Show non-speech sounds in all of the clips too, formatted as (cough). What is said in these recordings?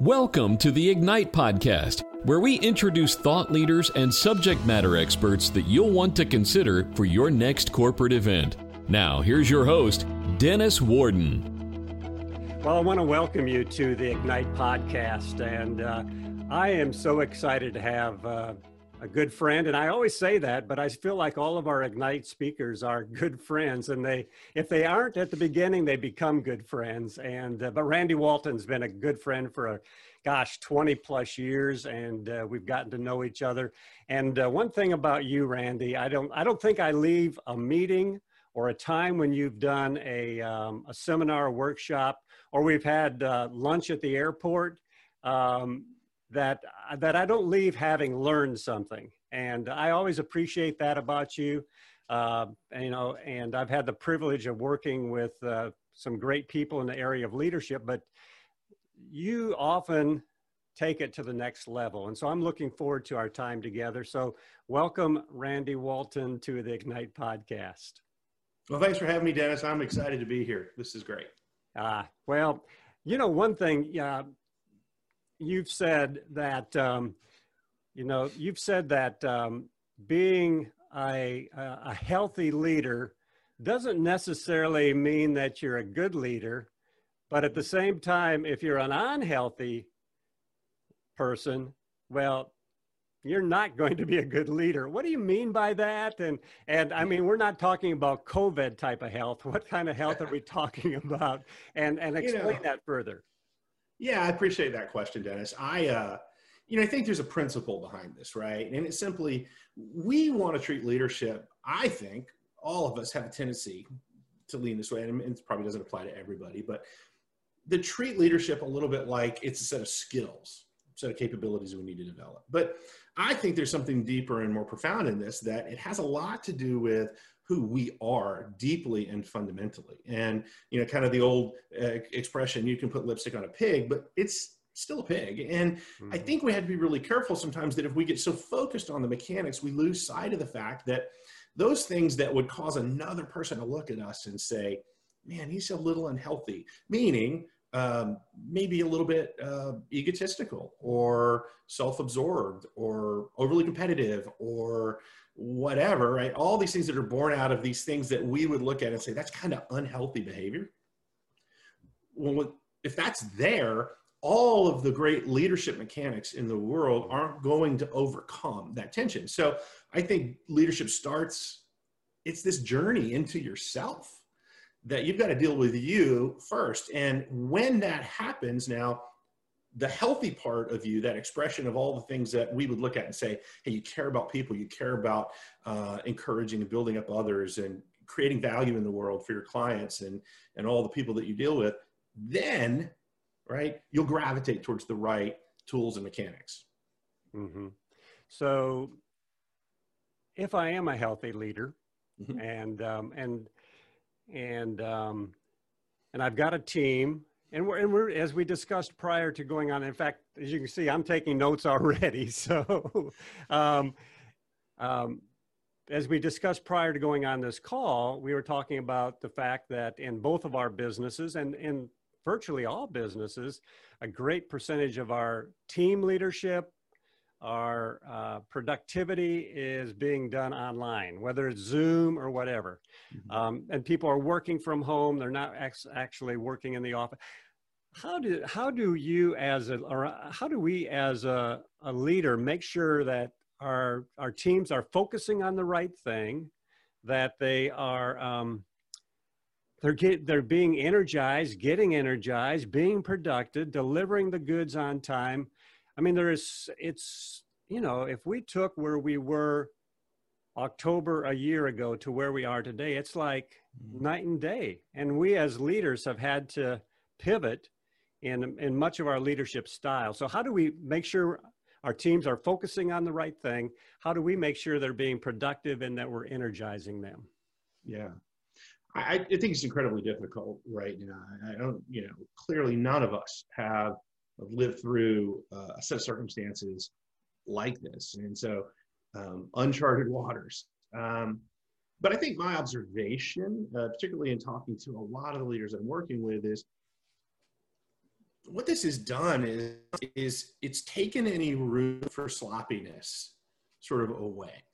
Welcome to the Ignite Podcast, where we introduce thought leaders and subject matter experts that you'll want to consider for your next corporate event. Now, here's your host, Dennis Warden. Well, I want to welcome you to the Ignite Podcast, and uh, I am so excited to have. Uh, a good friend and i always say that but i feel like all of our ignite speakers are (laughs) good friends and they if they aren't at the beginning they become good friends and uh, but randy walton's been a good friend for a gosh 20 plus years and uh, we've gotten to know each other. And uh, one thing about you randy i don't i don't think i leave a meeting or a time when you've done a, um, a seminar a workshop or we've had uh, lunch at the airport. Um, that that I don't leave having learned something, and I always appreciate that about you. Uh, you know, and I've had the privilege of working with uh, some great people in the area of leadership, but you often take it to the next level. And so I'm looking forward to our time together. So welcome, Randy Walton, to the Ignite podcast. Well, thanks for having me, Dennis. I'm excited to be here. This is great. Uh, well, you know, one thing, uh, you've said that um, you know you've said that um, being a, a healthy leader doesn't necessarily mean that you're a good leader, but at the same time, if you're an unhealthy person, well, you're not going to be a good leader. What do you mean by that? And and I mean, we're not talking about COVID type of health. What kind of health are we talking about? And and explain you know, that further. Yeah, I appreciate that question, Dennis. I, uh, you know, I think there's a principle behind this, right? And it's simply we want to treat leadership. I think all of us have a tendency to lean this way, and it probably doesn't apply to everybody, but to treat leadership a little bit like it's a set of skills, set of capabilities we need to develop. But I think there's something deeper and more profound in this that it has a lot to do with who we are deeply and fundamentally. And, you know, kind of the old uh, expression, you can put lipstick on a pig, but it's still a pig. And mm-hmm. I think we have to be really careful sometimes that if we get so focused on the mechanics, we lose sight of the fact that those things that would cause another person to look at us and say, man, he's a little unhealthy, meaning um, maybe a little bit uh, egotistical or self-absorbed or overly competitive or whatever, right? All these things that are born out of these things that we would look at and say, that's kind of unhealthy behavior. Well, if that's there, all of the great leadership mechanics in the world aren't going to overcome that tension. So I think leadership starts, it's this journey into yourself that you've got to deal with you first. And when that happens now, the healthy part of you, that expression of all the things that we would look at and say, hey, you care about people, you care about uh, encouraging and building up others and creating value in the world for your clients and, and all the people that you deal with, then, right, you'll gravitate towards the right tools and mechanics. Mm-hmm. So if I am a healthy leader mm-hmm. and, um, and, and, um, and I've got a team and we're, and we're, as we discussed prior to going on, in fact, as you can see, I'm taking notes already. (laughs) So, um, um, as we discussed prior to going on this call, we were talking about the fact that in both of our businesses and in virtually all businesses, a great percentage of our team leadership, our uh, productivity is being done online, whether it's Zoom or whatever. Mm-hmm. Um, and people are working from home; they're not ex- actually working in the office. How do how do you as a or how do we as a, a leader make sure that our our teams are focusing on the right thing, that they are um, they're get, they're being energized, getting energized, being productive, delivering the goods on time I mean, there is, it's, you know, if we took where we were October a year ago to where we are today, it's like mm-hmm. night and day. And we as leaders have had to pivot in, in much of our leadership style. So, how do we make sure our teams are focusing on the right thing? How do we make sure they're being productive and that we're energizing them? Yeah. I, I think it's incredibly difficult right now. I don't, you know, clearly none of us have lived through uh, a set of circumstances like this. And so, um, uncharted waters. Um, but I think my observation, uh, particularly in talking to a lot of the leaders I'm working with, is what this has done is is it's taken any room for sloppiness sort of away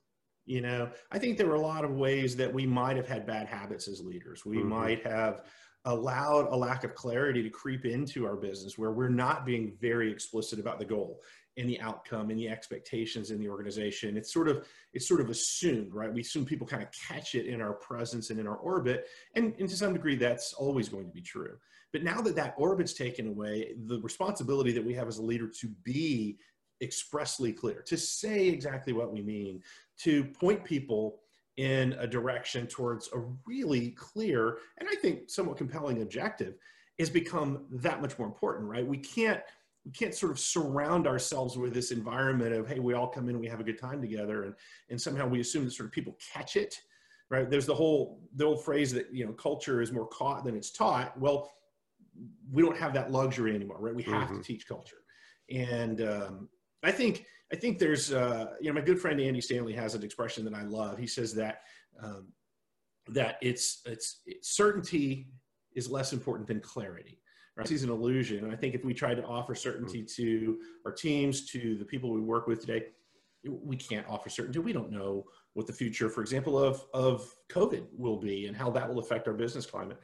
you know i think there were a lot of ways that we might have had bad habits as leaders we mm-hmm. might have allowed a lack of clarity to creep into our business where we're not being very explicit about the goal and the outcome and the expectations in the organization. It's sort of it's sort of assumed right? We assume people kind of catch it in our presence and in our orbit and, and to some degree that's always going to be true. But now that that orbit's taken away the responsibility that we have as a leader to be expressly clear to say exactly what we mean to point people in a direction towards a really clear and i think somewhat compelling objective has become that much more important right? We can't we can't sort of surround ourselves with this environment of hey we all come in we have a good time together and and somehow we assume that sort of people catch it right? There's the whole the old phrase that you know culture is more caught than it's taught. Well we don't have that luxury anymore right? We have mm-hmm. to teach culture. And um, i think i think there's uh, you know my good friend andy stanley has an expression that i love he says that um, that it's it's certainty is less important than clarity right? It's an illusion. And I think if we try to offer certainty mm. to our teams, to the people we work with today, we can't offer certainty. We don't know what the future, for example, of, of COVID will be and how that will affect our business climate.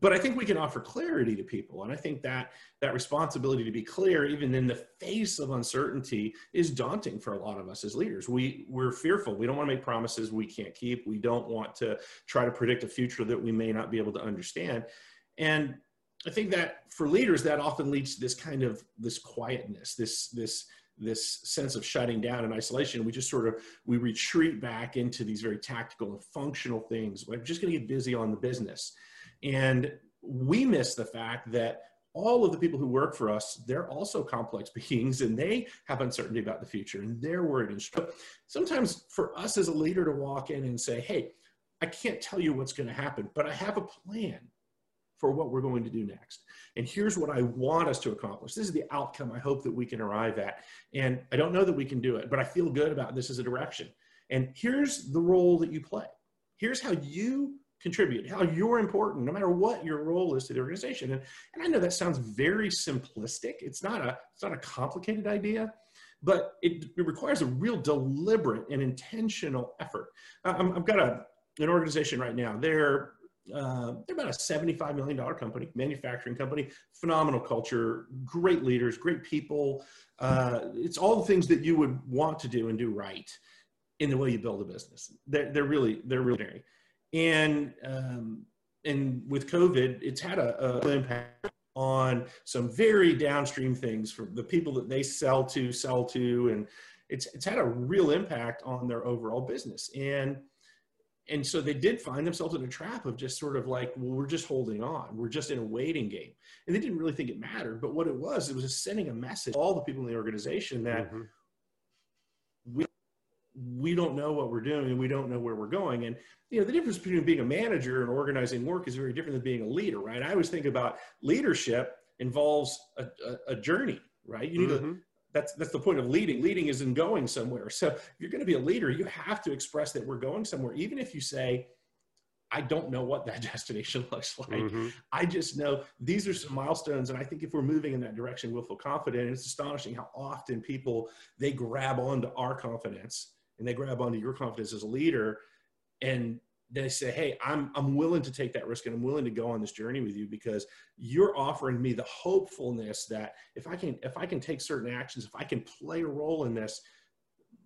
But I think we can offer clarity to people. And I think that that responsibility to be clear, even in the face of uncertainty, is daunting for a lot of us as leaders. We, we're fearful. We don't want to make promises we can't keep. We don't want to try to predict a future that we may not be able to understand. And I think that for leaders, that often leads to this kind of this quietness, this this this sense of shutting down and isolation. We just sort of we retreat back into these very tactical and functional things. We're just going to get busy on the business, and we miss the fact that all of the people who work for us, they're also complex (laughs) beings and they have uncertainty about the future and they're worried and stressed. Sometimes for us as a leader to walk in and say, hey, I can't tell you what's going to happen, but I have a plan for what we're going to do next. And here's what I want us to accomplish. This is the outcome I hope that we can arrive at. And I don't know that we can do it, but I feel good about this as a direction. And here's the role that you play. Here's how you contribute, how you're important, no matter what your role is to the organization. And, and I know that sounds very simplistic. It's not a, it's not a complicated idea, but it, it requires a real deliberate and intentional effort. I have got a, an organization right now. They're uh, they're about a $75 million company, manufacturing company, phenomenal culture, great leaders, great people. Uh, it's all the things that you would want to do and do right in the way you build a business. They're, they're really, they're really, and, um, and with COVID, it's had a, a impact on some very downstream things for the people that they sell to, sell to, and it's, it's had a real impact on their overall business. And, and so they did find themselves in a trap of just sort of like well we're just holding on we're just in a waiting game and they didn't really think it mattered but what it was it was just sending a message all the people in the organization that mm-hmm. We don't know what we're doing and we don't know where we're going. And you know the difference between being a manager and organizing work is very different than being a leader right? I always think about leadership involves a, a, a journey right? You need mm-hmm. to that's that's the point of leading. Leading is in going somewhere. So if you're going to be a leader you have to express that we're going somewhere even if you say i don't know what that (laughs) destination looks like. Mm-hmm. i just know these are some milestones and i think if we're moving in that direction we'll feel confident. And it's astonishing how often people they grab onto our confidence and they grab onto your confidence as a leader and they say, Hey, I'm, I'm willing to take that risk and I'm willing to go on this journey with you because you're offering me the hopefulness that if I can, if I can take certain actions, if I can play a role in this,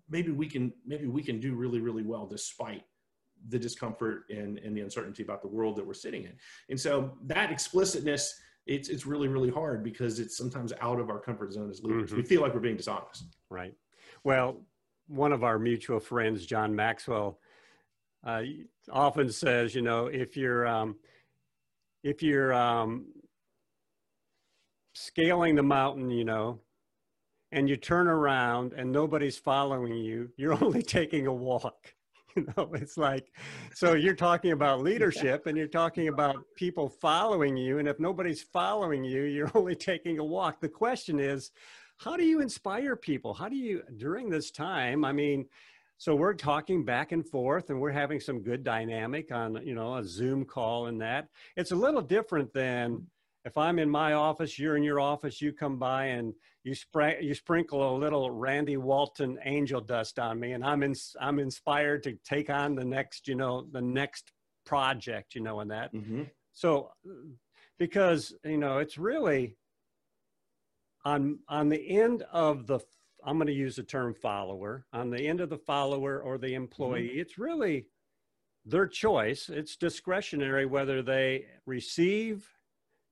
maybe we can, maybe we can do really, really well despite the discomfort and, and the uncertainty about the world that we're sitting in. And so that explicitness, it's, it's really, really hard because it's sometimes out of our comfort zone as leaders. Mm-hmm. We feel like we're being dishonest. Right. Well, one of our mutual friends, John Maxwell, uh, often says, you know, if you're um, if you're um, scaling the mountain, you know, and you turn around and nobody's following you, (laughs) you're only taking a walk. (laughs) You know, it's like, so you're talking about (laughs) leadership and you're talking about people following you. And if nobody's following you, you're only taking a walk. The question is, how do you inspire people? How do you, during this time, I mean, so we're talking back and forth and we're having some good dynamic on, you know, a Zoom call and that. It's a little different than if I'm in my office, you're in your office, you come by and you spray, you sprinkle a little Randy Walton angel dust on me, and I'm in, I'm inspired to take on the next, you know, the next project, you know, and that. Mm-hmm. So, because you know, it's really on on the end of the I'm going to use the term follower on the end of the follower or the employee. Mm-hmm. It's really their choice. It's discretionary whether they receive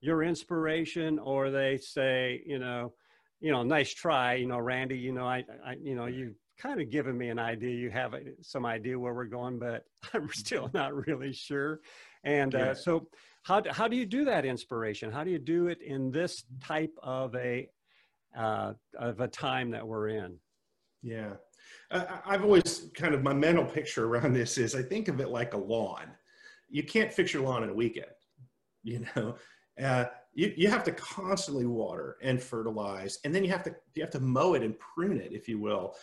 your inspiration or they say, you know, you know, nice try, you know, Randy, you know, I, I you know, you kind of given me an idea. You have some idea where we're going, but (laughs) I'm still not really sure. And uh, so, how do, how do you do that inspiration? How do you do it in this type of a uh, of a time that we're in? Yeah, uh, I've always kind of my mental picture around this is I think of it like a lawn. You can't fix your lawn in a weekend. (laughs) You know, uh, you, you have to constantly water and fertilize, and then you have to you have to mow it and prune it, if you will,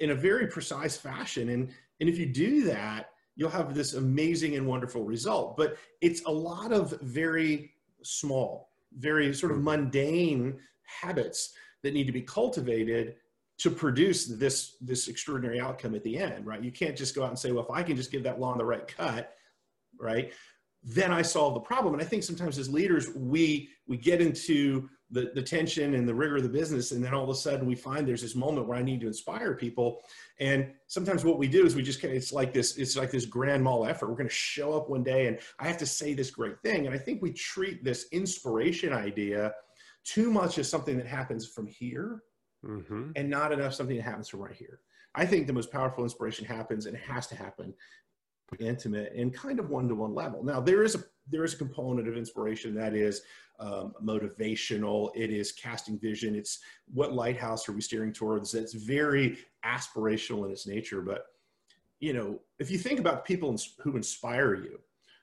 in a very precise fashion. And and if you do that, you'll have this amazing and wonderful result. But it's a lot of very small, very sort of mundane habits that need to be cultivated to produce this this extraordinary outcome at the end right? You can't just go out and say well if i can just give that lawn the right cut right? Then i solve the problem. And i think sometimes as leaders we we get into the, the tension and the rigor of the business and then all of a sudden we find there's this moment where i need to inspire people. And sometimes what we do is we just kind of it's like this it's like this grand mal effort. We're going to show up one day and i have to say this great thing. And i think we treat this inspiration idea too much is something that happens from here mm-hmm. and not enough something that happens from right here. I think the most powerful inspiration happens and it has to happen intimate and kind of one-to-one level. Now there is a there is a component of inspiration that is um, motivational. It is casting vision. It's what lighthouse are we steering towards? That's very aspirational in its nature. But you know, if you think about people who inspire you,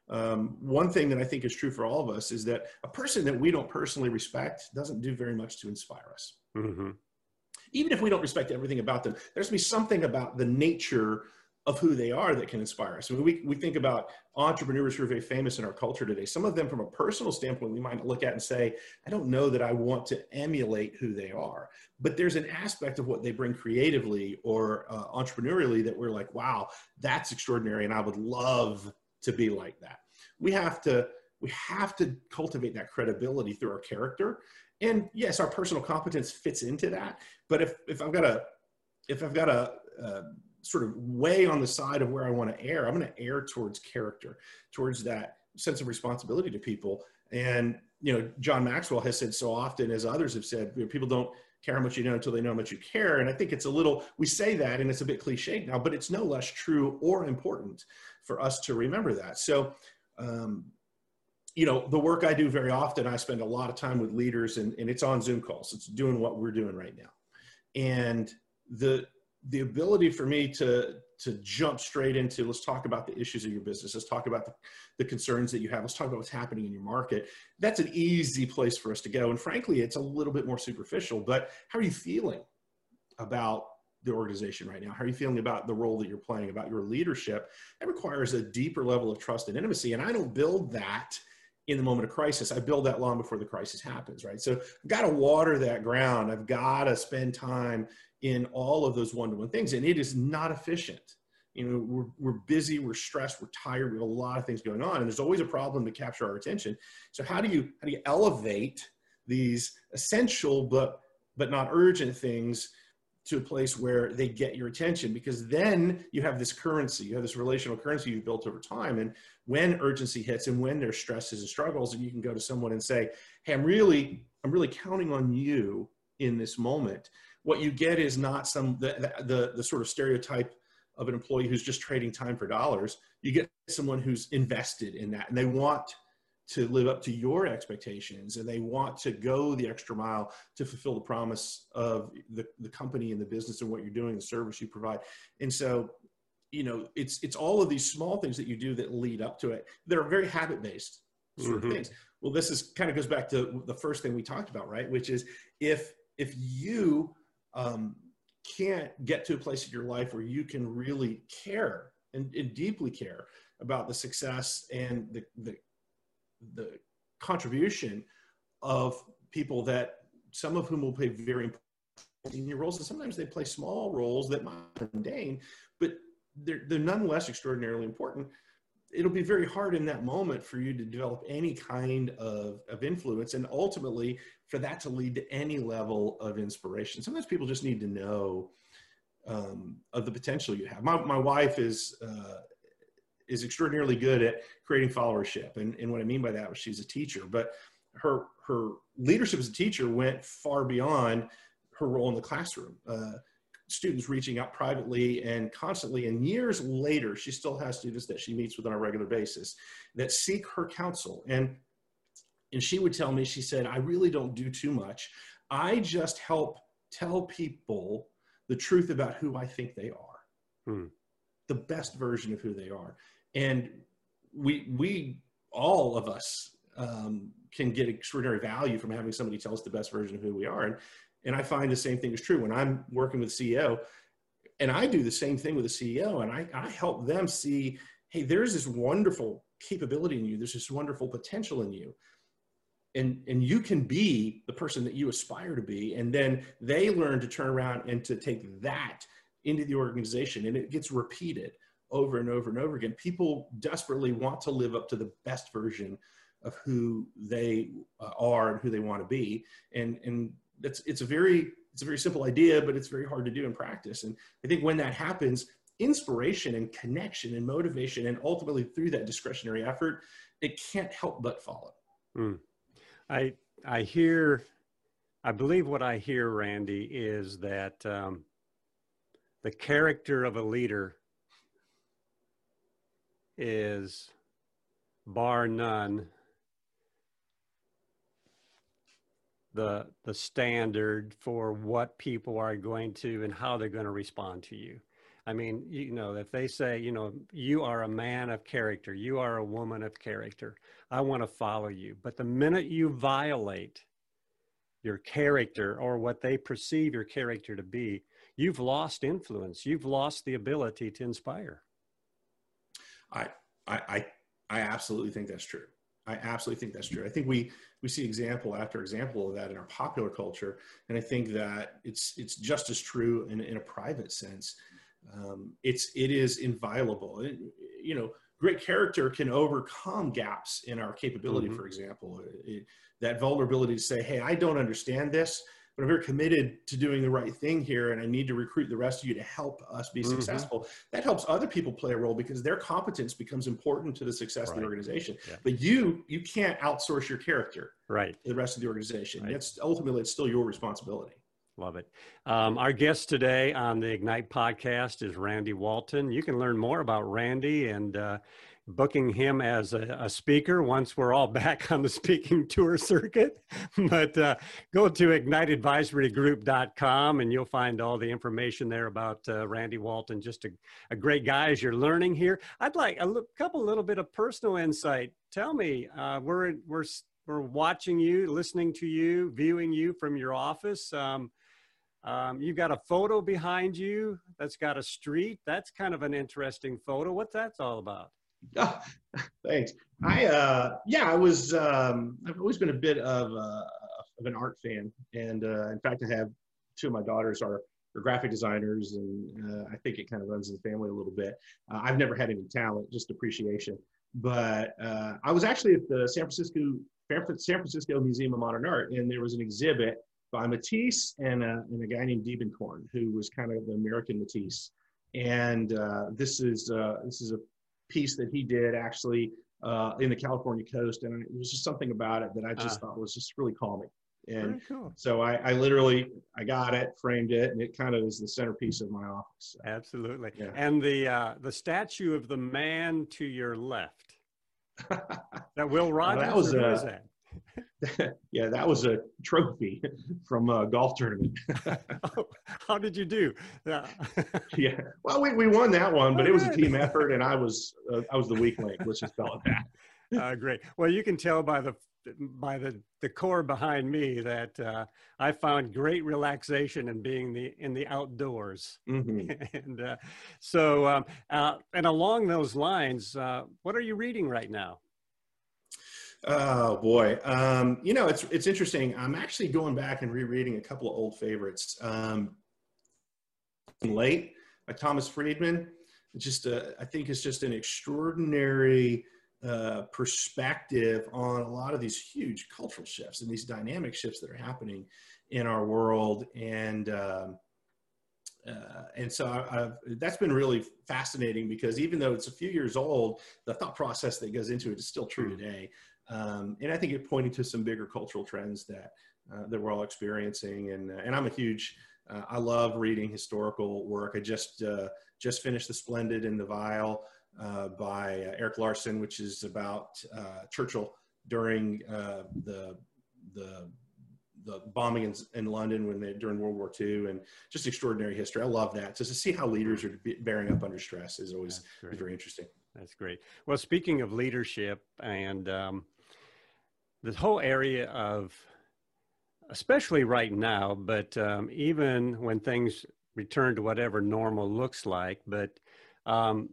um, one thing that I think is true for all of us is that a person that we don't personally respect doesn't do very much to inspire us. Mm-hmm even if we don't respect everything about them, there's to be something about the nature of who they are that can inspire us. I mean, we, we think about entrepreneurs who are very famous in our culture today. Some of them, from a personal standpoint, we might look at and say, I don't know that I want to emulate who they are. But there's an aspect of what they bring creatively or uh, entrepreneurially that we're like, wow, that's extraordinary. And I would love to be like that. We have to. We have to cultivate that credibility through our character and yes, our personal competence fits into that. But if, if I've got a, if I've got a, a sort of way on the side of where I want to err, I'm going to err towards character, towards that sense of responsibility to people. And, you know, John Maxwell has said so often, as others have said, you know, people don't care how much you know until they know how much you care. And I think it's a little, we say that and it's a bit cliche now, but it's no less true or important for us to remember that. So, um, you know, the work I do very often, I spend a lot of time with leaders and, and it's on Zoom calls. It's doing what we're doing right now. And the, the ability for me to, to jump straight into, let's talk about the issues of your business. Let's talk about the, the concerns that you have. Let's talk about what's happening in your market. That's an easy place for us to go. And frankly, it's a little bit more superficial, but how are you feeling about the organization right now? How are you feeling about the role that you're playing, about your leadership? It requires a deeper level of trust and intimacy. And I don't build that in the moment of crisis. I build that long before the crisis happens, right? So I've got to water that ground. I've got to spend time in all of those one-to-one things, and it is not efficient. You know, we're, we're busy, we're stressed, we're tired, we have a lot of things going on, and there's always a problem to capture our attention. So how do you how do you elevate these essential but but not urgent things to a place where they get your attention because then you have this currency you have this relational currency you've built over time. And when urgency hits and when there's stresses and struggles and you can go to someone and say hey i'm really i'm really counting on you in this moment. What you get is not some the, the, the sort of stereotype of an employee who's just trading time for dollars. You get someone who's invested in that and they want to live up to your expectations and they want to go the extra mile to fulfill the promise of the, the company and the business and what you're doing the service you provide. And so you know it's it's all of these small things that you do that lead up to it they're very habit based sort mm-hmm. of things. Well this is kind of goes back to the first thing we talked about right? Which is if if you um, can't get to a place in your life where you can really care and, and deeply care about the success and the, the the contribution of people that some of whom will play very important senior roles, and sometimes they play small roles that might be mundane, but they're, they're nonetheless extraordinarily important. It'll be very hard in that moment for you to develop any kind of, of influence and ultimately for that to lead to any level of inspiration. Sometimes people just need to know um, of the potential you have. My, my wife is, uh, is extraordinarily good at creating followership. And, and what I mean by that was she's a teacher, but her, her leadership as a teacher went far beyond her role in the classroom. Uh, students reaching out privately and constantly. And years later, she still has students that she meets with on a regular basis that seek her counsel. And and she would tell me, she said, I really don't do too much. I just help tell people the truth about who I think they are, hmm. the best version of who they are. And we we all of us um, can get extraordinary value from having somebody tell us the best version of who we are. And and I find the same thing is true when I'm working with CEO, and I do the same thing with a CEO, and I, I help them see, hey, there's this wonderful capability in you, there's this wonderful potential in you. And, and you can be the person that you aspire to be. And then they learn to turn around and to take that into the organization. And it gets repeated over and over and over again. People desperately want to live up to the best version of who they uh, are and who they want to be. And, and that's it's a very it's a very simple idea, but it's very hard to do in practice. And I think when that happens, inspiration and connection and motivation, and ultimately through that discretionary effort, it can't help but follow. Mm. I I hear, I believe what I hear, Randy, is that um, the character of a leader is bar none the the standard for what people are going to and how they're going to respond to you. I mean, you know, if they say, you know, you are a man of character, you are a woman of character, I want to follow you. But the minute you violate your character or what they perceive your character to be, you've lost influence. You've lost the ability to inspire. I I I absolutely think that's true. I absolutely think that's true. I think we we see example after example of that in our popular culture, and I think that it's it's just as true in, in a private sense. Um, it's it is inviolable. It, you know, great character can overcome gaps in our capability. Mm-hmm. For example, it, that vulnerability to say, "Hey, I don't understand this." But I'm very committed to doing the right thing here, and I need to recruit the rest of you to help us be mm-hmm. successful. That helps other people play a role because their competence becomes important to the success right. of the organization. Yeah. But you you can't outsource your character right to the rest of the organization. Right. That's ultimately it's still your responsibility. Love it. Um, our guest today on the Ignite podcast is Randy Walton. You can learn more about Randy and uh, booking him as a, a, speaker once we're all (laughs) back on the speaking tour circuit. (laughs) but uh, go to igniteadvisorygroup.com and you'll find all the information there about uh, Randy Walton. Just a, a, great guy as you're learning here. I'd like a l- couple little bit of personal insight. Tell me, uh, we're we're we're watching you, listening to you, viewing you from your office. Um, um, you've got a photo behind you that's got a street. That's kind of an interesting photo. What that's all about? Oh, (laughs) thanks. I uh, yeah, I was. Um, I've always been a bit of uh, of an art fan, and uh, in fact, I have two of my daughters are, are graphic designers, and uh, I think it kind of runs in the family a little bit. Uh, I've never had any talent, just appreciation. But uh, I was actually at the San Francisco San Francisco Museum of Modern Art, and there was an exhibit by Matisse and a, and a guy named Diebenkorn, who was kind of the American Matisse. And uh, this is uh, this is a piece that he did actually uh, in the California coast, and it was just something about it that I just uh, thought was just really calming. And cool. so I, I, literally I got it, framed it, and it kind of is the centerpiece of my office. Absolutely. Yeah. And the uh, the statue of the man to your left. (laughs) that Will Rogers. Well, that was, uh, that? (laughs) yeah, that was a trophy from a golf tournament. oh, (laughs) how did you do? Yeah. (laughs) yeah. Well, we, we won that one, but it was a team effort, and I was uh, I was the weak link. Let's just call it that. uh, great. Well, you can tell by the by the the core behind me that uh, I found great relaxation in being the in the outdoors. Mm-hmm. and uh, so, um, uh, and along those lines, uh, what are you reading right now? Oh boy, um, you know it's it's interesting. I'm actually going back and rereading a couple of old favorites. Um, Late by Thomas Friedman. Just uh, I think it's just an extraordinary uh, perspective on a lot of these huge cultural shifts and these dynamic shifts that are happening in our world and. Um, uh, and so I, that's been really fascinating because even though it's a few years old, the thought process that goes into it is still true today. Um, and I think it pointed to some bigger cultural trends that uh, that we're all experiencing. And uh, and I'm a huge uh, I love reading historical work. I just uh, just finished The Splendid and the Vile uh, by Erik Larson, which is about Churchill during the the the bombing in, in, London when they during World War II and just extraordinary history. I love that. Just to see how leaders are bearing up under stress is always is very interesting. That's great. Well, speaking of leadership and um, the whole area of, especially right now, but um, even when things return to whatever normal looks like, but um,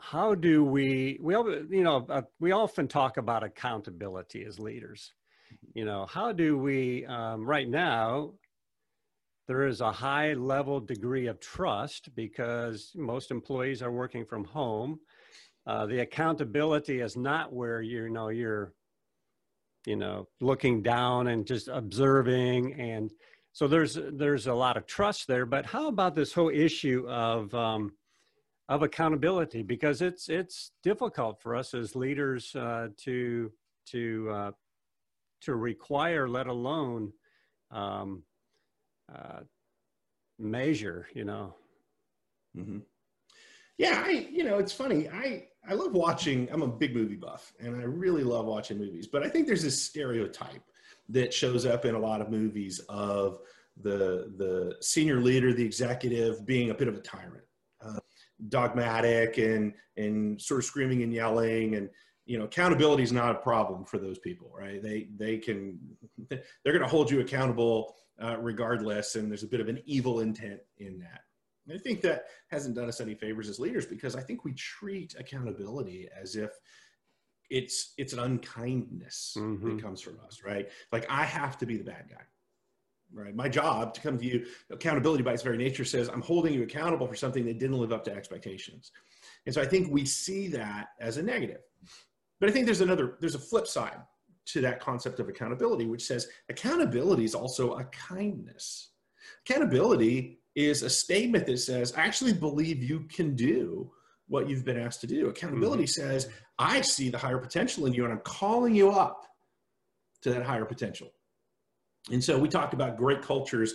how do we we you know uh, we often talk about accountability as leaders. You know how do we um, right now there is a high level degree of trust because most employees are working from home uh, the accountability is not where you know you're you know looking down and just observing and so there's there's a lot of trust there but how about this whole issue of um, of accountability because it's it's difficult for us as leaders uh, to to uh, to require, let alone um, uh, measure, you know. Mm-hmm. Yeah, I, you know, it's funny. I, I love watching, I'm a big movie buff and I really love watching movies, but I think there's this stereotype that shows up in a lot of movies of the, the senior leader, the executive being a bit of a tyrant, uh, dogmatic and, and sort of screaming and yelling and, you know accountability is not a problem for those people right? They they can they're going to hold you accountable uh, regardless and there's a bit of an evil intent in that and i think that hasn't done us any favors as leaders because i think we treat accountability as if it's it's an unkindness mm-hmm. that comes from us right like i have to be the bad guy right my job to come to you accountability by its very nature says i'm holding you accountable for something that didn't live up to expectations and so i think we see that as a negative but I think there's another, there's a flip side to that concept of accountability, which says accountability is also a kindness. Accountability is a statement that says, I actually believe you can do what you've been asked to do. Accountability mm-hmm. says, I see the higher potential in you and I'm calling you up to that higher potential. And so we talked about great cultures.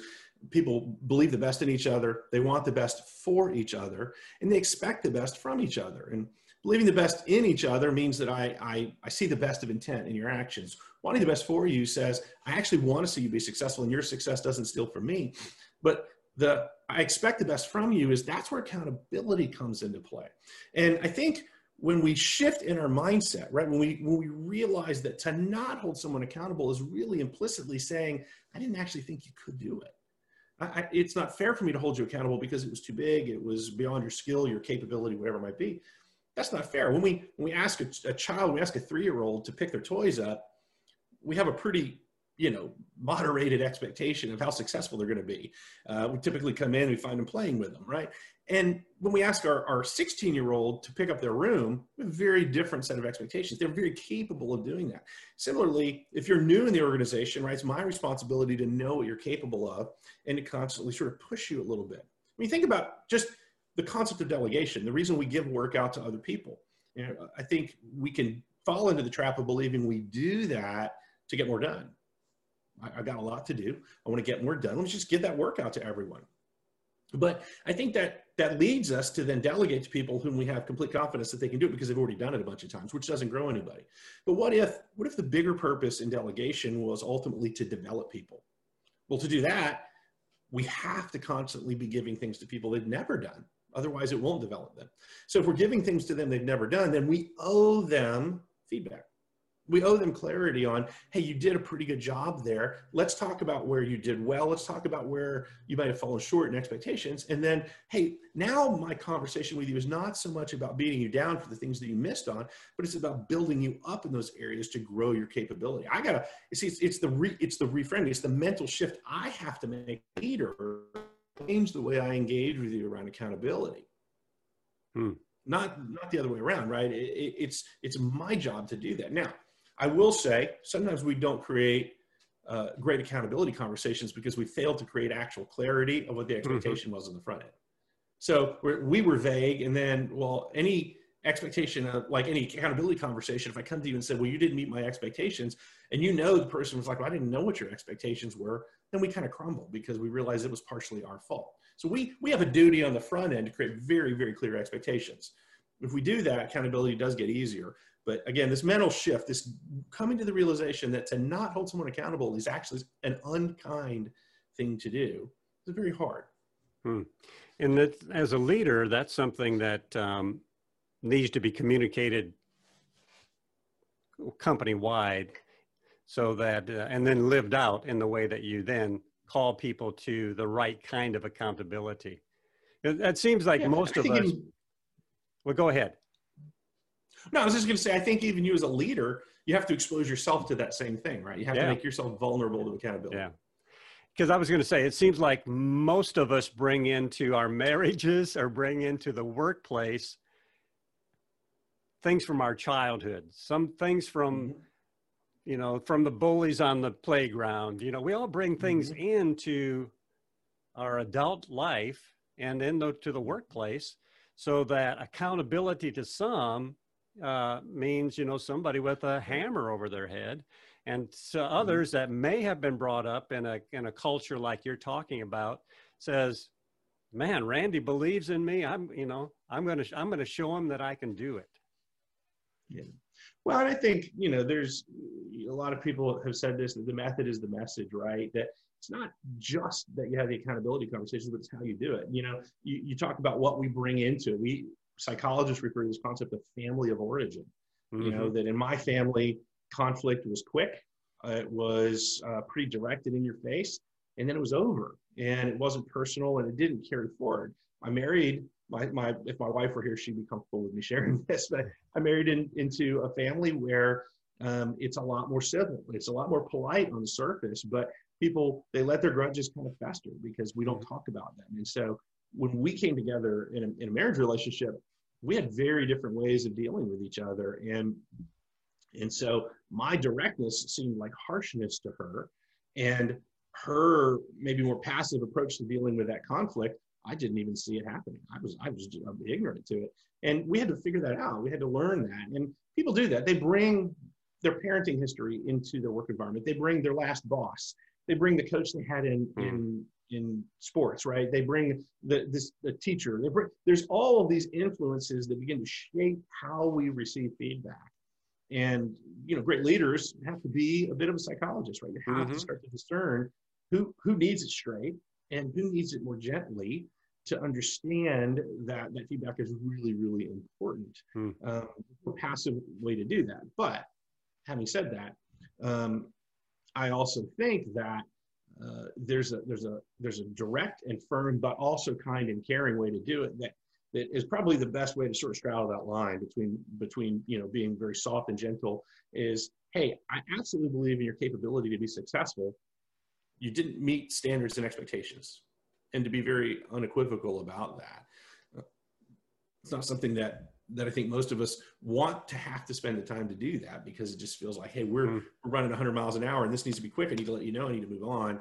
People believe the best in each other, they want the best for each other, and they expect the best from each other. And Believing the best in each other means that I, I, I see the best of intent in your actions. Wanting the best for you says, I actually want to see you be successful and your success doesn't steal from me. But the I expect the best from you is that's where accountability comes into play. And I think when we shift in our mindset, right, when we when we realize that to not hold someone accountable is really implicitly saying, I didn't actually think you could do it. I, it's not fair for me to hold you accountable because it was too big, it was beyond your skill, your capability, whatever it might be. That's not fair. When we when we ask a, a child, we ask a three year old to pick their toys up, we have a pretty you know moderated expectation of how successful they're going to be. Uh, we typically come in, and we find them playing with them, right? And when we ask our, our 16 year old to pick up their room, a very different set of expectations. They're very capable of doing that. Similarly, if you're new in the organization, right, it's my responsibility to know what you're capable of and to constantly sort of push you a little bit. When you think about just the concept of delegation, the reason we give work out to other people. You know, I think we can fall into the trap of believing we do that to get more done. I, have got a lot to do. I want to get more done. Let me just give that work out to everyone. But I think that that leads us to then delegate to people whom we have complete confidence that they can do it because they've already done it a bunch of times, which doesn't grow anybody. But what if what if the bigger purpose in delegation was ultimately to develop people? Well, to do that, we have to constantly be giving things to people they've never done Otherwise, it won't develop them. So if we're giving things to them they've never done, then we owe them feedback. We owe them clarity on hey you did a pretty good job there. Let's talk about where you did well. Let's talk about where you might have fallen short in expectations. And then hey now my conversation with you is not so much about beating you down for the things that you missed on but it's about building you up in those areas to grow your capability. I gotta see it's, it's the re, it's the reframing it's the mental shift i have to make leader change the way i engage with you around accountability. Hmm. not not the other way around right? It, it, it's it's my job to do that. Now I will say sometimes we don't create uh, great accountability conversations because we failed to create actual clarity of what the mm-hmm. expectation mm-hmm. was on the front end. So we're, we were vague, and then well, any expectation of like any accountability conversation, if I come to you and said, "Well, you didn't meet my expectations," and you know the person was like, "Well, I didn't know what your expectations were," then we kind of crumble because we realize it was partially our fault. So we we have a duty on the front end to create very very clear expectations. If we do that, accountability does get easier. But again, this mental shift, this coming to the realization that to not hold someone accountable is actually an unkind thing to do is very hard. Hmm. And that, as a leader, that's something that um, needs to be communicated company wide so that, uh, and then lived out in the way that you then call people to the right kind of accountability. It, it seems like yeah, most of us. well, go ahead. No, I was just going to say, I think even you as a leader, you have to expose yourself to that same thing, right? You have yeah. to make yourself vulnerable to accountability. Yeah. Because I was going to say, it seems like most of us bring into our marriages or bring into the workplace things from our childhood, some things from, mm-hmm. you know, from the bullies on the playground. You know, we all bring things mm-hmm. into our adult life and into the workplace so that accountability to some uh, means you know somebody with a hammer over their head and to mm-hmm. others that may have been brought up in a in a culture like you're talking about says man randy believes in me i'm you know i'm gonna i'm gonna show him that i can do it yeah well and i think you know there's a lot of people have said this that the method is the message right that it's not just that you have the accountability conversations, but it's how you do it. You know, you, you talk about what we bring into it. We psychologists refer to this concept of family of origin. Mm-hmm. You know, mm-hmm. that in my family, conflict was quick, uh, it was uh, pretty directed in your face, and then it was over. And it wasn't personal and it didn't carry forward. I married my, my if my wife were here, she'd be comfortable with me (laughs) sharing this, but I married in, into a family where um, it's a lot more civil. It's a lot more polite on the surface, but people they let their grudges kind of fester because we don't talk about them. And so when we came together in a, in a marriage relationship, we had very different ways of dealing with each other. And and so my directness seemed like harshness to her. And her maybe more passive approach to dealing with that conflict, I didn't even see it happening. I was I was ignorant to it. And we had to figure that out. We had to learn that. And people do that. They bring their parenting history into their work environment. They bring their last boss. They bring the coach they had in mm. in in sports, right? They bring the this the teacher. They bring, there's all of these influences that begin to shape how we receive feedback. And you know, great leaders have to be a bit of a psychologist, right? You have mm-hmm. to start to discern who who needs it straight and who needs it more gently to understand that that feedback is really really important. Mm. Um, a passive way to do that, but having said that, um, I also think that uh, there's a there's a there's a direct and firm but also kind and caring way to do it that that is probably the best way to sort of straddle that line between between you know being very soft and gentle is hey i absolutely believe in your capability to be successful. You didn't meet standards and expectations. And to be very unequivocal about that it's not something that that I think most of us want to have to spend the time to do that because it just feels like, hey, we're, mm. we're running 100 miles an hour and this needs to be quick. I need to let you know. I need to move on.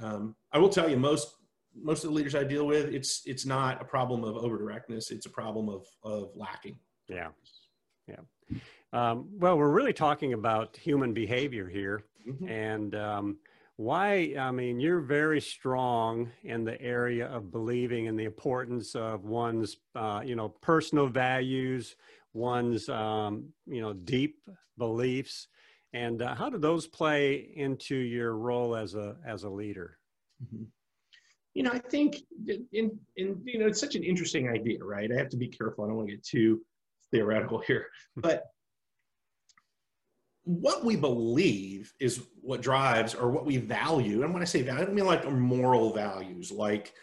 Um, I will tell you, most most of the leaders I deal with, it's it's not a problem of over directness. It's a problem of of lacking. Yeah, yeah. Um, well, we're really talking about human behavior here, mm-hmm. and um, why i mean you're very strong in the area of believing in the importance of one's uh, you know personal values one's um, you know deep beliefs. And uh, how do those play into your role as a as a leader? Mm-hmm. you know i think in in you know it's such an interesting idea right? I have to be careful. I don't want to get too theoretical here. But what we believe is what drives or what we value. And when I say value, I don't mean like moral values, like,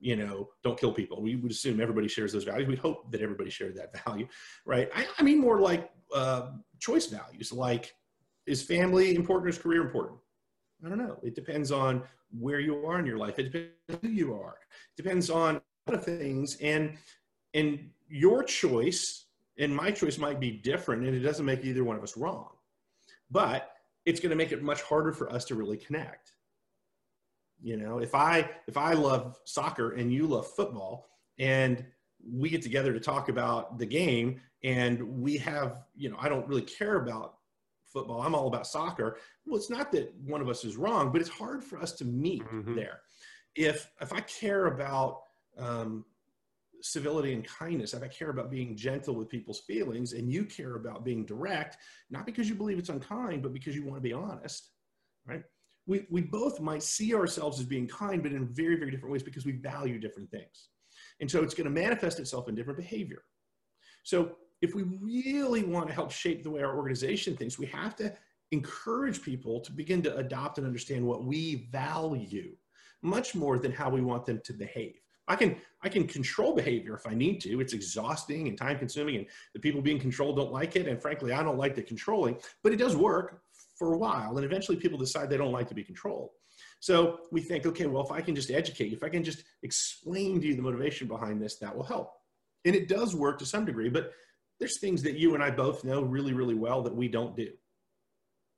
you know, don't kill people. We would assume everybody shares those values. We'd hope that everybody shared that (laughs) value, right? I, I mean more like uh, choice values, like is family important or is career important? I don't know. It depends on where you are in your life. It depends who you are. It depends on a lot of things. And and your choice and my choice might be different, and it doesn't make either one of us wrong. But it's going to make it much harder for us to really connect. You know, if I if I love soccer and you love football, and we get together to talk about the game, and we have, you know, I don't really care about football. I'm all about soccer. Well, it's not that one of us is wrong, but it's hard for us to meet mm-hmm. there. If if I care about um, civility and kindness, if I care about being gentle with people's feelings, and you care about being direct, not because you believe it's unkind, but because you want to be honest, right? We, we both might see ourselves as being kind, but in very, very different ways because we value different things. And so it's going to manifest itself in different behavior. So if we really want to help shape the way our organization thinks, we have to encourage people to begin to adopt and understand what we value much more than how we want them to behave. I can I can control behavior if I need to. It's exhausting and time consuming, and the people being controlled don't like it. And frankly, I don't like the controlling, but it does work for a while. And eventually, people decide they don't like to be controlled. So we think, okay, well, if I can just educate you, if I can just explain to you the motivation behind this, that will help. And it does work to some degree, but there's things that you and I both know really, really well that we don't do.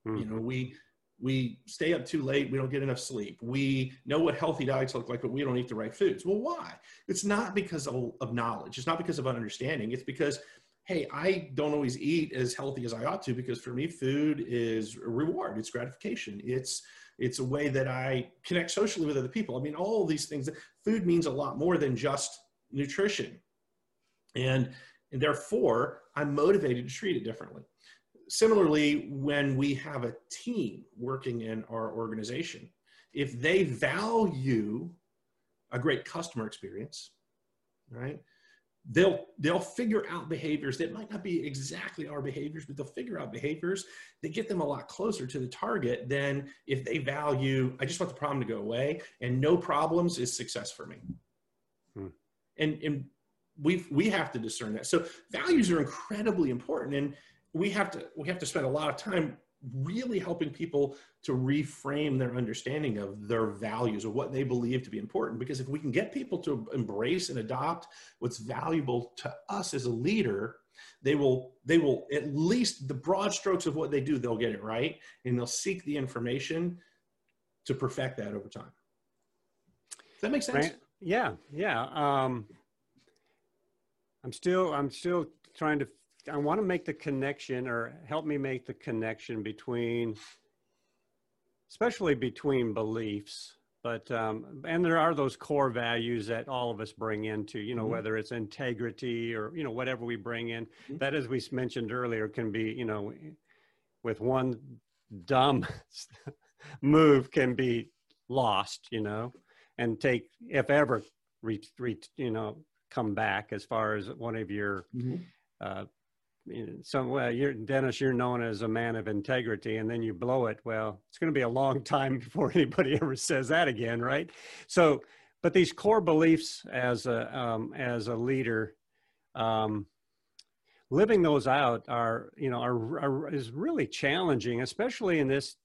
Mm-hmm. You know, we we stay up too late we don't get enough sleep we know what healthy diets look like but we don't eat the right foods. Well why? It's not because of, of knowledge. It's not because of understanding. It's because hey i don't always eat as healthy as i ought to because for me food is a reward. It's gratification. It's it's a way that i connect socially with other people. I mean all these things food means a lot more than just nutrition. And, and therefore i'm motivated to treat it differently similarly, when we have a team working in our organization, if they value a great customer experience, right? They'll they'll figure out behaviors that might not be exactly our behaviors, but they'll figure out behaviors that get them a lot closer to the target than if they value, I just want the problem to go away and no problems is success for me. Hmm. And and we we have to discern that. So values are incredibly important. And we have to we have to spend a lot of time really helping people to reframe their understanding of their values or what they believe to be important. Because if we can get people to embrace and adopt what's valuable to us as a leader they will they will at least the broad strokes of what they do they'll get it right and they'll seek the information to perfect that over time. Does that make sense? Right. yeah yeah um i'm still i'm still trying to I want to make the connection or help me make the connection between, especially between beliefs, but, um, and there are those core values that all of us bring into, you know, mm-hmm. whether it's integrity or, you know, whatever we bring in, mm-hmm. that as we mentioned earlier can be, you know, with one dumb (laughs) move can be lost, you know, and take, if ever, re, re, you know, come back as far as one of your mm-hmm. uh, some well you're dennis you're known as a man of integrity and then you blow it. Well it's going to be a long (laughs) time before anybody (laughs) ever says that again right? So but these core beliefs as a um, as a leader um, living those out are you know are, are is really challenging especially in this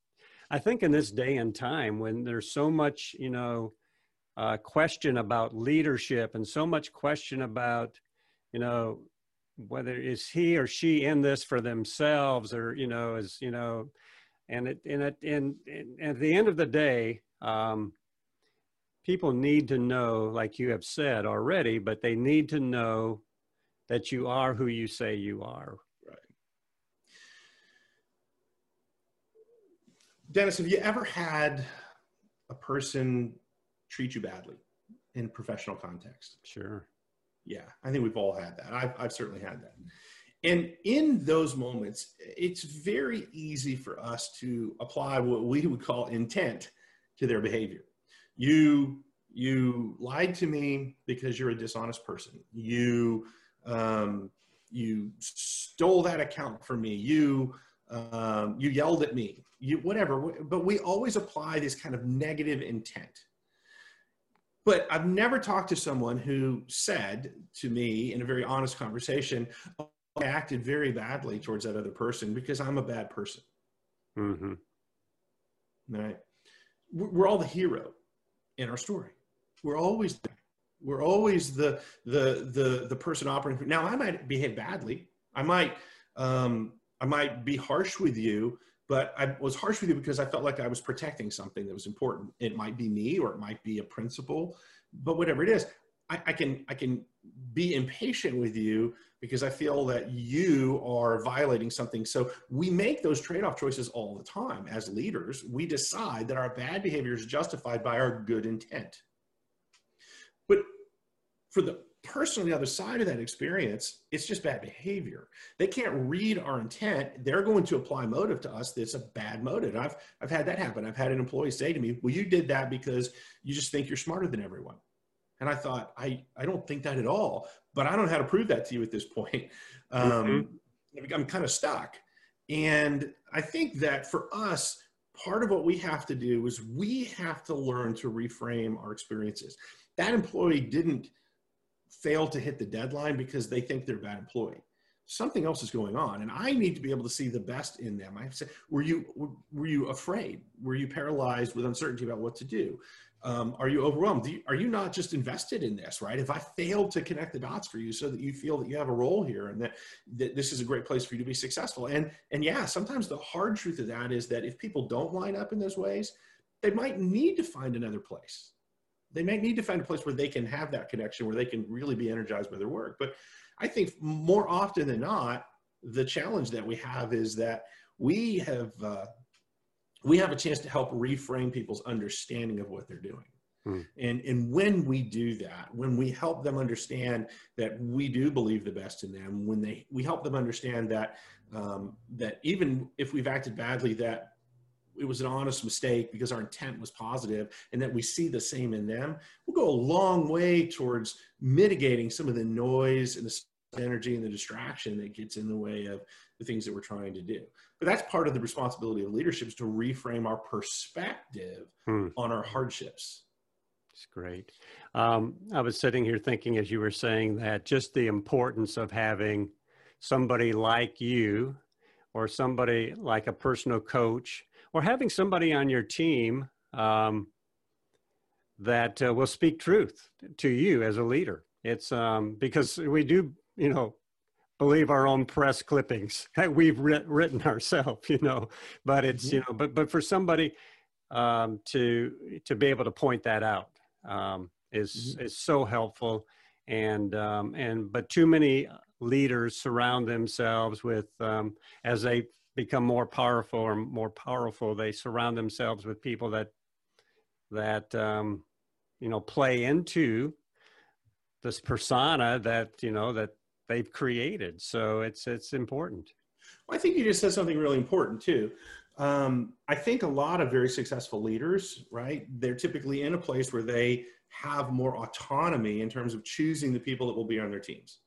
i think in this day and time when there's so much you know uh, question about leadership and so much question about you know whether is he or she in this for themselves or you know is you know and it and it and, and at the end of the day um, people need to know like you have said already but they need to know that you are who you say you are. Right. Dennis have you ever had a person treat you badly in professional context? Sure yeah, I think we've all had that. I've, I've certainly had that. And in those moments, it's very easy for us to apply what we would call intent to their behavior. You you lied to me because you're a dishonest person. You um, you stole that account from me. You um, you yelled at me, you whatever. But we always apply this kind of negative intent. But I've never talked to someone who said to me in a very honest conversation, oh, I acted very badly towards that other person because I'm a bad person. Mm-hmm. Right? We're all the hero in our story. We're always we're always the the the the person operating. Now I might behave badly. I might um, I might be harsh with you, but I was harsh with you because I felt like I was protecting something that was important. It might be me or it might be a principle, but whatever it is, I, I can I can be impatient with you because I feel that you are violating something. So we make those trade-off choices all the time as leaders. We decide that our bad behavior is justified by our good intent. But for the person on the other side of that experience, it's just bad behavior. They can't read our intent. They're going to apply motive to us that's a bad motive. I've, I've had that happen. I've had an employee say to me, well, you did that because you just think you're smarter than everyone. And I thought, I, I don't think that at all, but I don't know how to prove that to you at this point. Um, mm-hmm. I'm kind of stuck. And I think that for us, part of what we have to do is we have to learn to reframe our experiences. That employee didn't fail to hit the deadline because they think they're a bad employee. Something else is going on, and I need to be able to see the best in them. I say, were you were you afraid? Were you paralyzed with uncertainty about what to do? Um, are you overwhelmed? You, are you not just invested in this, right? If I failed to connect the dots for you so that you feel that you have a role here and that, that this is a great place for you to be successful. And, and yeah, sometimes the hard truth of that is that if people don't line up in those ways, they might need to find another place they might need to find a place where they can have that connection where they can really be energized by their work but i think more often than not the challenge that we have is that we have uh, we have a chance to help reframe people's understanding of what they're doing hmm. and and when we do that when we help them understand that we do believe the best in them when they we help them understand that um, that even if we've acted badly that it was an honest mistake because our intent was positive and that we see the same in them. We'll go a long way towards mitigating some of the noise and the energy and the distraction that gets in the way of the things that we're trying to do. But that's part of the responsibility of leadership is to reframe our perspective hmm. on our hardships. It's great. Um, i was sitting here thinking as you were saying that just the importance of having somebody like you or somebody like a personal coach or having somebody on your team um, that uh, will speak truth to you as a leader. It's um, because we do, you know, believe our own press clippings (laughs) that we've writ- written ourselves, you know. But it's mm-hmm. you know, but but for somebody um, to to be able to point that out um, is mm-hmm. is so helpful. And um, and but too many leaders surround themselves with um, as they become more powerful or more powerful, they surround themselves with people that that um, you know play into this persona that you know that they've created. So it's it's important. Well, I think you just said something really important too. Um, I think a lot of very successful leaders, right? They're typically in a place where they have more autonomy in terms of choosing the people that will be on their teams.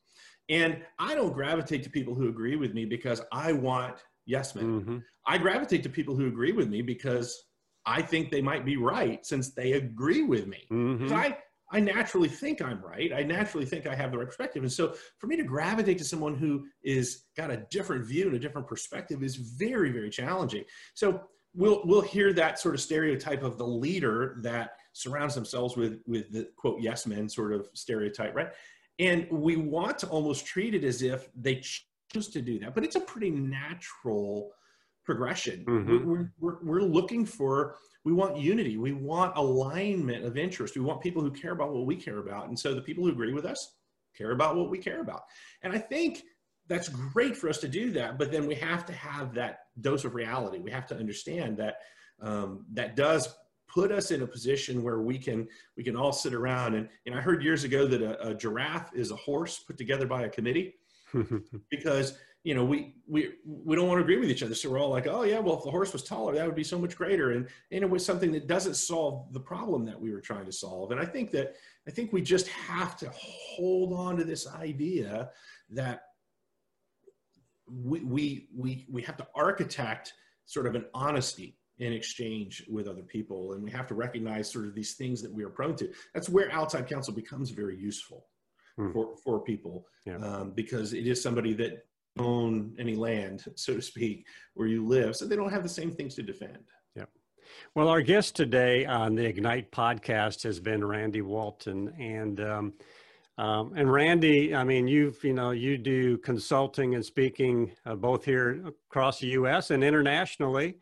And I don't gravitate to people who agree with me because I want yes men. Mm-hmm. I gravitate to people who agree with me because I think they might be right since they agree with me. Mm-hmm. I, I naturally think I'm right. I naturally think I have the right perspective. And so for me to gravitate to someone who is got a different view and a different perspective is very, very challenging. So we'll we'll hear that sort of stereotype of the leader that surrounds themselves with with the quote yes men sort of stereotype, right? And we want to almost treat it as if they just to do that. But it's a pretty natural progression. Mm-hmm. We're, we're, we're looking for, we want unity. We want alignment of interest. We want people who care about what we care about. And so the people who agree with us care about what we care about. And I think that's great for us to do that. But then we have to have that dose of reality. We have to understand that um, that does put us in a position where we can we can all sit around and, and i heard years ago that a, a giraffe is a horse put together by a committee (laughs) because you know we we we don't want to agree with each other so we're all like oh yeah well if the horse was taller that would be so much greater and and it was something that doesn't solve the problem that we were trying to solve and i think that i think we just have to hold on to this idea that we, we, we, we have to architect sort of an honesty in exchange with other people. And we have to recognize sort of these things that we are prone to. That's where outside counsel becomes very useful hmm. for, for people yeah. um, because it is somebody that own any land, (laughs) so to speak, where you live. So they don't have the same things to defend. Yeah. Well, our guest today on the Ignite podcast has been Randy Walton. And, um, um, and Randy, I mean, you've, you know, you do consulting and speaking uh, both here across the U.S. and internationally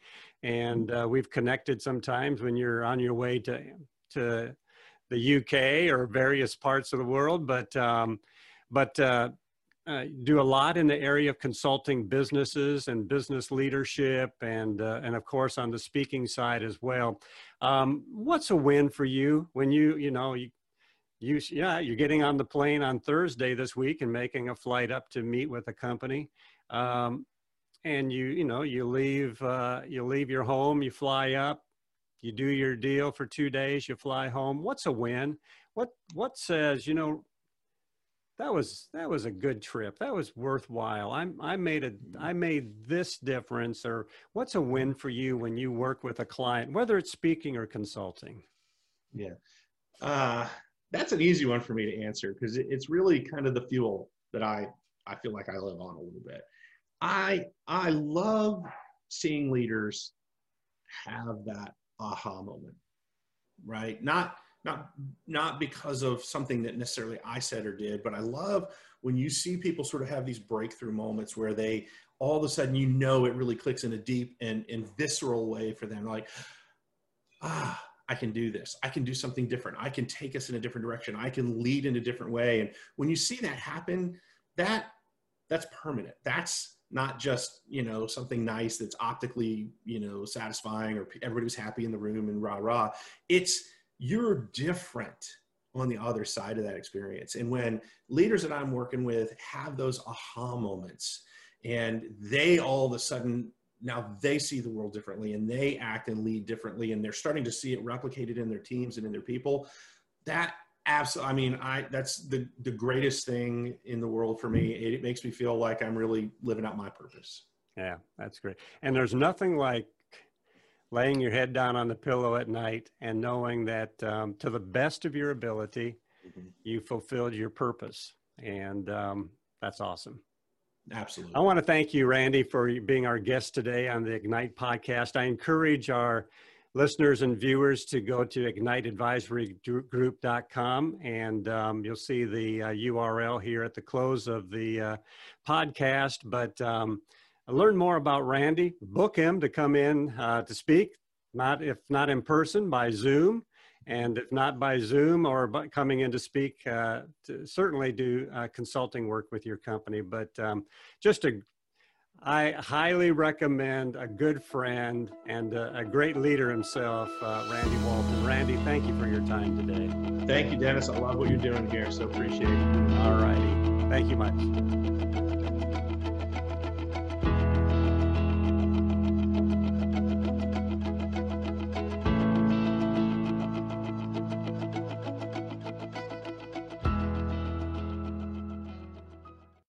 and uh, we've connected sometimes when you're on your way to to the UK or various parts of the world. But um, but uh, uh, do a lot in the area of consulting businesses and business leadership, and uh, and of course on the speaking side as well. Um, what's a win for you when you you know you you yeah you're getting on the plane on Thursday this week and making a flight up to meet with a company. Um, and you you know you leave uh, you leave your home you fly up you do your deal for two days you fly home. What's a win? What what says you know that was that was a good trip. That was worthwhile. I i made a i made this difference or what's a win for you when you work with a client whether it's speaking or consulting? Yeah. Uh, that's an easy one for me to answer because it's really kind of the fuel that i i feel like i live on a little bit. I I love seeing leaders have that aha moment, right? Not not not because of something that necessarily I said or did, but I love when you see people sort of have these breakthrough moments where they all of a sudden you know it really clicks in a deep and, and visceral way for them, like ah. I can do this. I can do something different. I can take us in a different direction. I can lead in a different way. And when you see that happen, that that's permanent. That's not just you know something nice that's optically you know satisfying or everybody's happy in the room and rah rah. It's you're different on the other side of that experience. And when leaders that i'm working with have those aha moments and they all of a sudden now they see the world differently and they act and lead differently and they're starting to see it replicated in their teams and in their people that absolutely i mean i that's the the greatest thing in the world for me. It, it, makes me feel like i'm really living out my purpose. Yeah that's great. And there's nothing like laying your head down on the pillow at night and knowing that um, to the best of your ability mm-hmm. you fulfilled your purpose. And um, that's awesome. Absolutely. I want to thank you randy for being our guest today on the ignite podcast. I encourage our listeners and viewers to go to igniteadvisorygroup.com and um, you'll see the uh, URL here at the close of the uh, podcast. But um, learn more about Randy, book him to come in uh, to speak, not if not in person, by Zoom. And if not by Zoom or by coming in to speak, uh, to certainly do uh, consulting work with your company. But um, just a I highly recommend a good friend and a, a great leader himself, uh, Randy Walton. Randy, thank you for your time today. Thank you, Dennis. I love what you're doing here, so appreciate it. All righty. Thank you much.